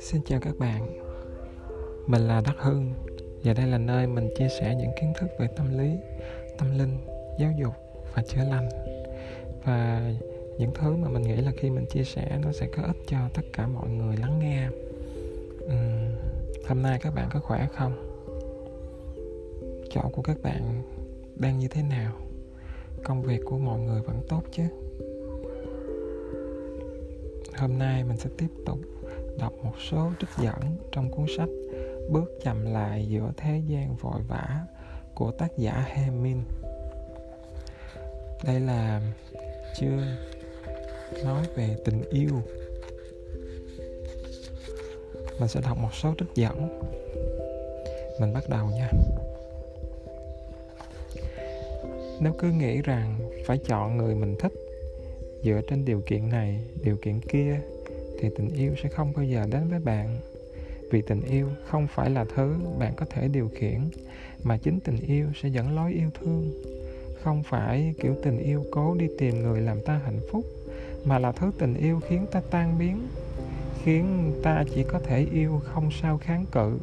Xin chào các bạn Mình là Đắc Hưng Và đây là nơi mình chia sẻ những kiến thức về tâm lý, tâm linh, giáo dục và chữa lành Và những thứ mà mình nghĩ là khi mình chia sẻ nó sẽ có ích cho tất cả mọi người lắng nghe uhm, Hôm nay các bạn có khỏe không? Chỗ của các bạn đang như thế nào? Công việc của mọi người vẫn tốt chứ? Hôm nay mình sẽ tiếp tục đọc một số trích dẫn trong cuốn sách Bước chậm lại giữa thế gian vội vã của tác giả Hemin. Đây là chương nói về tình yêu. Mình sẽ đọc một số trích dẫn. Mình bắt đầu nha. Nếu cứ nghĩ rằng phải chọn người mình thích dựa trên điều kiện này, điều kiện kia thì tình yêu sẽ không bao giờ đến với bạn. Vì tình yêu không phải là thứ bạn có thể điều khiển mà chính tình yêu sẽ dẫn lối yêu thương. Không phải kiểu tình yêu cố đi tìm người làm ta hạnh phúc mà là thứ tình yêu khiến ta tan biến khiến ta chỉ có thể yêu không sao kháng cự.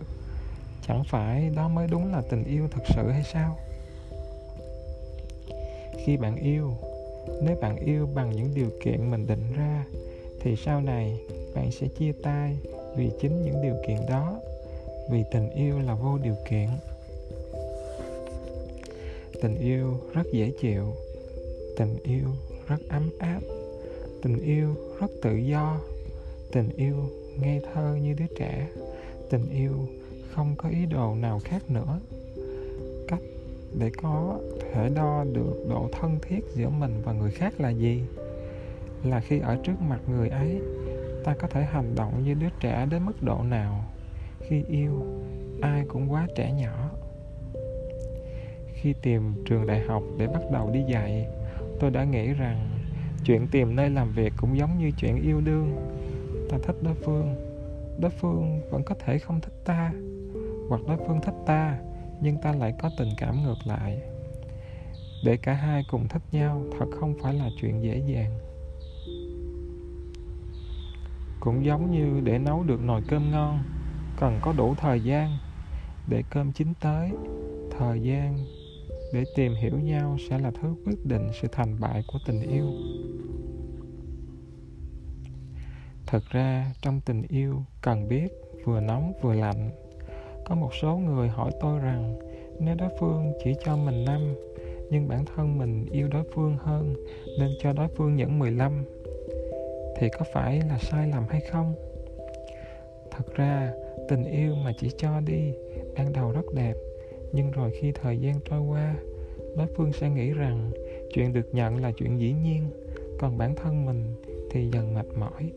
Chẳng phải đó mới đúng là tình yêu thật sự hay sao? Khi bạn yêu. Nếu bạn yêu bằng những điều kiện mình định ra, thì sau này bạn sẽ chia tay vì chính những điều kiện đó. Vì tình yêu là vô điều kiện. Tình yêu rất dễ chịu. Tình yêu rất ấm áp. Tình yêu rất tự do. Tình yêu ngây thơ như đứa trẻ. Tình yêu không có ý đồ nào khác nữa để có thể đo được độ thân thiết giữa mình và người khác là gì? Là khi ở trước mặt người ấy, ta có thể hành động như đứa trẻ đến mức độ nào? Khi yêu, ai cũng quá trẻ nhỏ. Khi tìm trường đại học để bắt đầu đi dạy, tôi đã nghĩ rằng chuyện tìm nơi làm việc cũng giống như chuyện yêu đương. Ta thích đối phương đối phương vẫn có thể không thích ta, hoặc đối phương thích ta nhưng ta lại có tình cảm ngược lại. Để cả hai cùng thích nhau, thật không phải là chuyện dễ dàng. Cũng giống như để nấu được nồi cơm ngon, cần có đủ thời gian để cơm chín tới. Thời gian để tìm hiểu nhau sẽ là thứ quyết định sự thành bại của tình yêu. Thật ra, trong tình yêu cần biết vừa nóng vừa lạnh có một số người hỏi tôi rằng, nếu đối phương chỉ cho mình năm, nhưng bản thân mình yêu đối phương hơn, nên cho đối phương những 15 thì có phải là sai lầm hay không? Thật ra, tình yêu mà chỉ cho đi ban đầu rất đẹp, nhưng rồi khi thời gian trôi qua, đối phương sẽ nghĩ rằng chuyện được nhận là chuyện dĩ nhiên, còn bản thân mình thì dần mệt mỏi.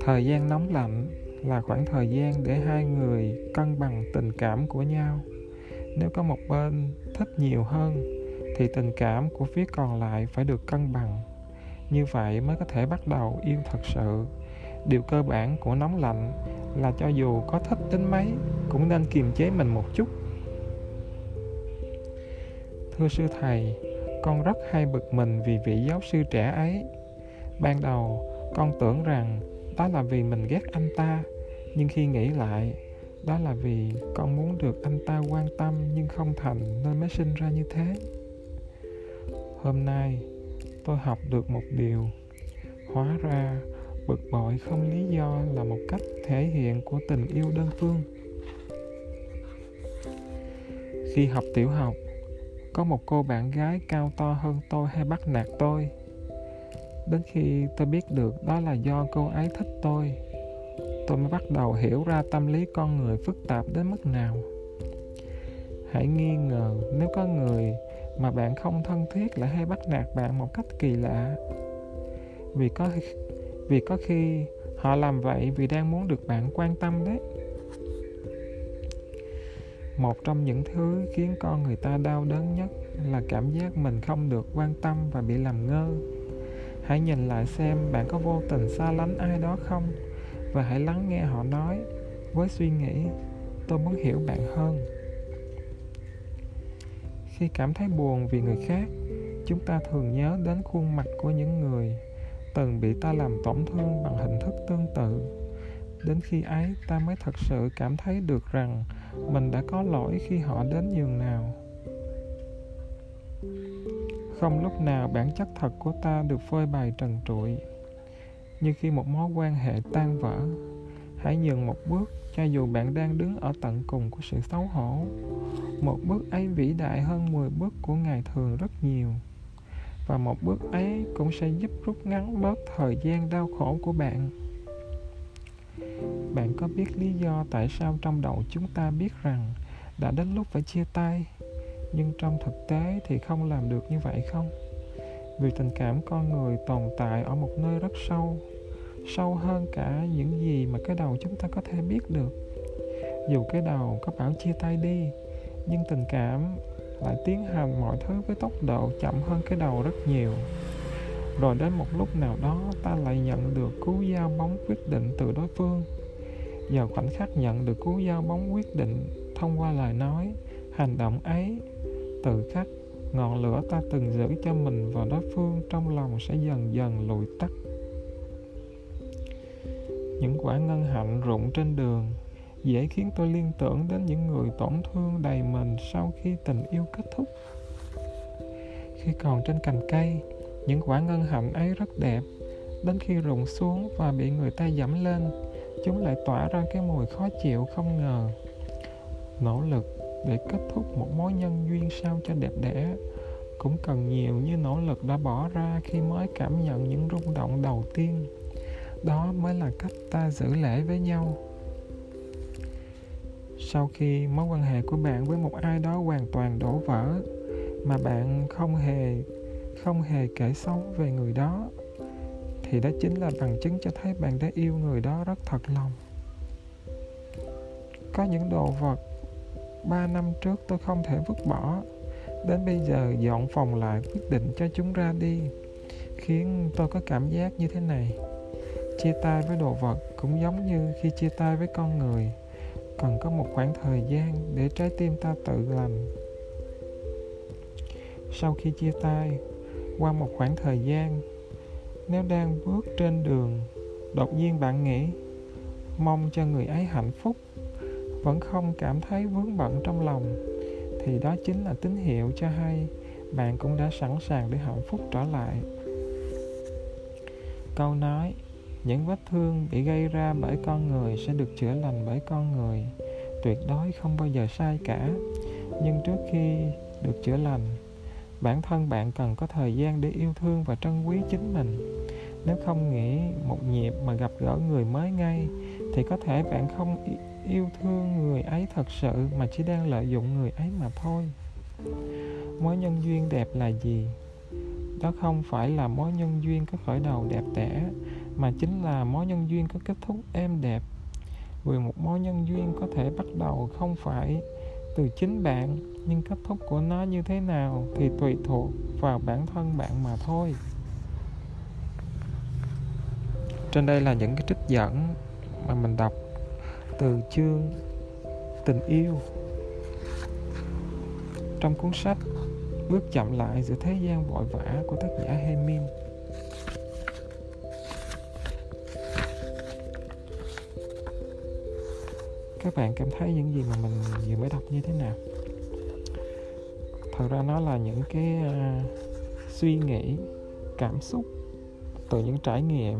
Thời gian nóng lạnh là khoảng thời gian để hai người cân bằng tình cảm của nhau. Nếu có một bên thích nhiều hơn, thì tình cảm của phía còn lại phải được cân bằng. Như vậy mới có thể bắt đầu yêu thật sự. Điều cơ bản của nóng lạnh là cho dù có thích đến mấy, cũng nên kiềm chế mình một chút. Thưa sư thầy, con rất hay bực mình vì vị giáo sư trẻ ấy. Ban đầu, con tưởng rằng đó là vì mình ghét anh ta. Nhưng khi nghĩ lại, đó là vì con muốn được anh ta quan tâm nhưng không thành nên mới sinh ra như thế. Hôm nay, tôi học được một điều. Hóa ra, bực bội không lý do là một cách thể hiện của tình yêu đơn phương. Khi học tiểu học, có một cô bạn gái cao to hơn tôi hay bắt nạt tôi đến khi tôi biết được đó là do cô ấy thích tôi tôi mới bắt đầu hiểu ra tâm lý con người phức tạp đến mức nào. Hãy nghi ngờ, nếu có người mà bạn không thân thiết lại hay bắt nạt bạn một cách kỳ lạ. Vì có vì có khi họ làm vậy vì đang muốn được bạn quan tâm đấy. Một trong những thứ khiến con người ta đau đớn nhất là cảm giác mình không được quan tâm và bị làm ngơ hãy nhìn lại xem bạn có vô tình xa lánh ai đó không, và hãy lắng nghe họ nói. Với suy nghĩ, tôi muốn hiểu bạn hơn. Khi cảm thấy buồn vì người khác, chúng ta thường nhớ đến khuôn mặt của những người từng bị ta làm tổn thương bằng hình thức tương tự. Đến khi ấy, ta mới thật sự cảm thấy được rằng mình đã có lỗi khi họ đến nhường nào không lúc nào bản chất thật của ta được phơi bày trần trụi. Như khi một mối quan hệ tan vỡ, hãy nhường một bước cho dù bạn đang đứng ở tận cùng của sự xấu hổ. Một bước ấy vĩ đại hơn 10 bước của ngày thường rất nhiều. Và một bước ấy cũng sẽ giúp rút ngắn bớt thời gian đau khổ của bạn. Bạn có biết lý do tại sao trong đầu chúng ta biết rằng đã đến lúc phải chia tay? Nhưng trong thực tế thì không làm được như vậy không? Vì tình cảm con người tồn tại ở một nơi rất sâu sâu hơn cả những gì mà cái đầu chúng ta có thể biết được. Dù cái đầu có bảo chia tay đi, nhưng tình cảm lại tiến hành mọi thứ với tốc độ chậm hơn cái đầu rất nhiều. Rồi đến một lúc nào đó, ta lại nhận được cú giao bóng quyết định từ đối phương. Vào khoảnh khắc nhận được cú giao bóng quyết định thông qua lời nói hành động ấy, tự khắc, ngọn lửa ta từng giữ cho mình và đối phương trong lòng sẽ dần dần lùi tắt. Những quả ngân hạnh rụng trên đường dễ khiến tôi liên tưởng đến những người tổn thương đầy mình sau khi tình yêu kết thúc. Khi còn trên cành cây, những quả ngân hạnh ấy rất đẹp. Đến khi rụng xuống và bị người ta dẫm lên, chúng lại tỏa ra cái mùi khó chịu không ngờ. Nỗ lực để kết thúc một mối nhân duyên sao cho đẹp đẽ, cũng cần nhiều như nỗ lực đã bỏ ra khi mới cảm nhận những rung động đầu tiên. Đó mới là cách ta giữ lễ với nhau. Sau khi mối quan hệ của bạn với một ai đó hoàn toàn đổ vỡ, mà bạn không hề không hề kể xấu về người đó, thì đó chính là bằng chứng cho thấy bạn đã yêu người đó rất thật lòng. Có những đồ vật ba năm trước tôi không thể vứt bỏ. Đến bây giờ dọn phòng lại, quyết định cho chúng ra đi. Khiến tôi có cảm giác như thế này. Chia tay với đồ vật cũng giống như khi chia tay với con người. Cần có một khoảng thời gian để trái tim ta tự lành. Sau khi chia tay, qua một khoảng thời gian, nếu đang bước trên đường, đột nhiên bạn nghĩ, mong cho người ấy hạnh phúc vẫn không cảm thấy vướng bận trong lòng, thì đó chính là tín hiệu cho hay bạn cũng đã sẵn sàng để hạnh phúc trở lại. Câu nói, những vết thương bị gây ra bởi con người sẽ được chữa lành bởi con người, tuyệt đối không bao giờ sai cả. Nhưng trước khi được chữa lành, bản thân bạn cần có thời gian để yêu thương và trân quý chính mình nếu không nghĩ một nhịp mà gặp gỡ người mới ngay, thì có thể bạn không yêu thương người ấy thật sự, mà chỉ đang lợi dụng người ấy mà thôi. Mối nhân duyên đẹp là gì? Đó không phải là mối nhân duyên có khởi đầu đẹp đẽ, mà chính là mối nhân duyên có kết thúc êm đẹp. Vì một mối nhân duyên có thể bắt đầu không phải từ chính bạn, nhưng kết thúc của nó như thế nào thì tùy thuộc vào bản thân bạn mà thôi trên đây là những cái trích dẫn mà mình đọc từ chương tình yêu. Trong cuốn sách bước chậm lại giữa thế gian vội vã của tác giả Hemin các bạn cảm thấy những gì mà mình vừa mới đọc như thế nào? Thật ra nó là những cái uh, suy nghĩ cảm xúc từ những trải nghiệm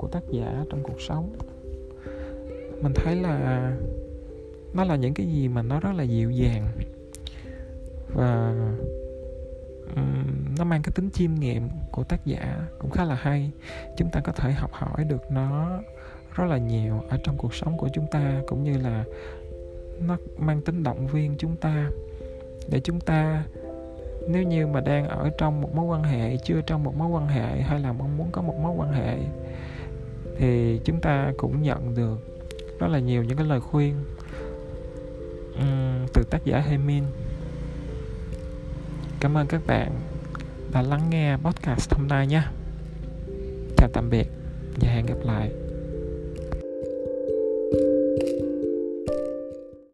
của tác giả trong cuộc sống. Mình thấy là nó là những cái gì mà nó rất là dịu dàng và um, nó mang cái tính chiêm nghiệm của tác giả cũng khá là hay. Chúng ta có thể học hỏi được nó rất là nhiều ở trong cuộc sống của chúng ta cũng như là nó mang tính động viên chúng ta. Để chúng ta nếu như mà đang ở trong một mối quan hệ chưa trong một mối quan hệ hay là mong muốn có một mối quan hệ thì chúng ta cũng nhận được rất là nhiều những cái lời khuyên um, từ tác giả Hemin. Cảm ơn các bạn đã lắng nghe podcast hôm nay nhé. Chào tạm biệt và hẹn gặp lại.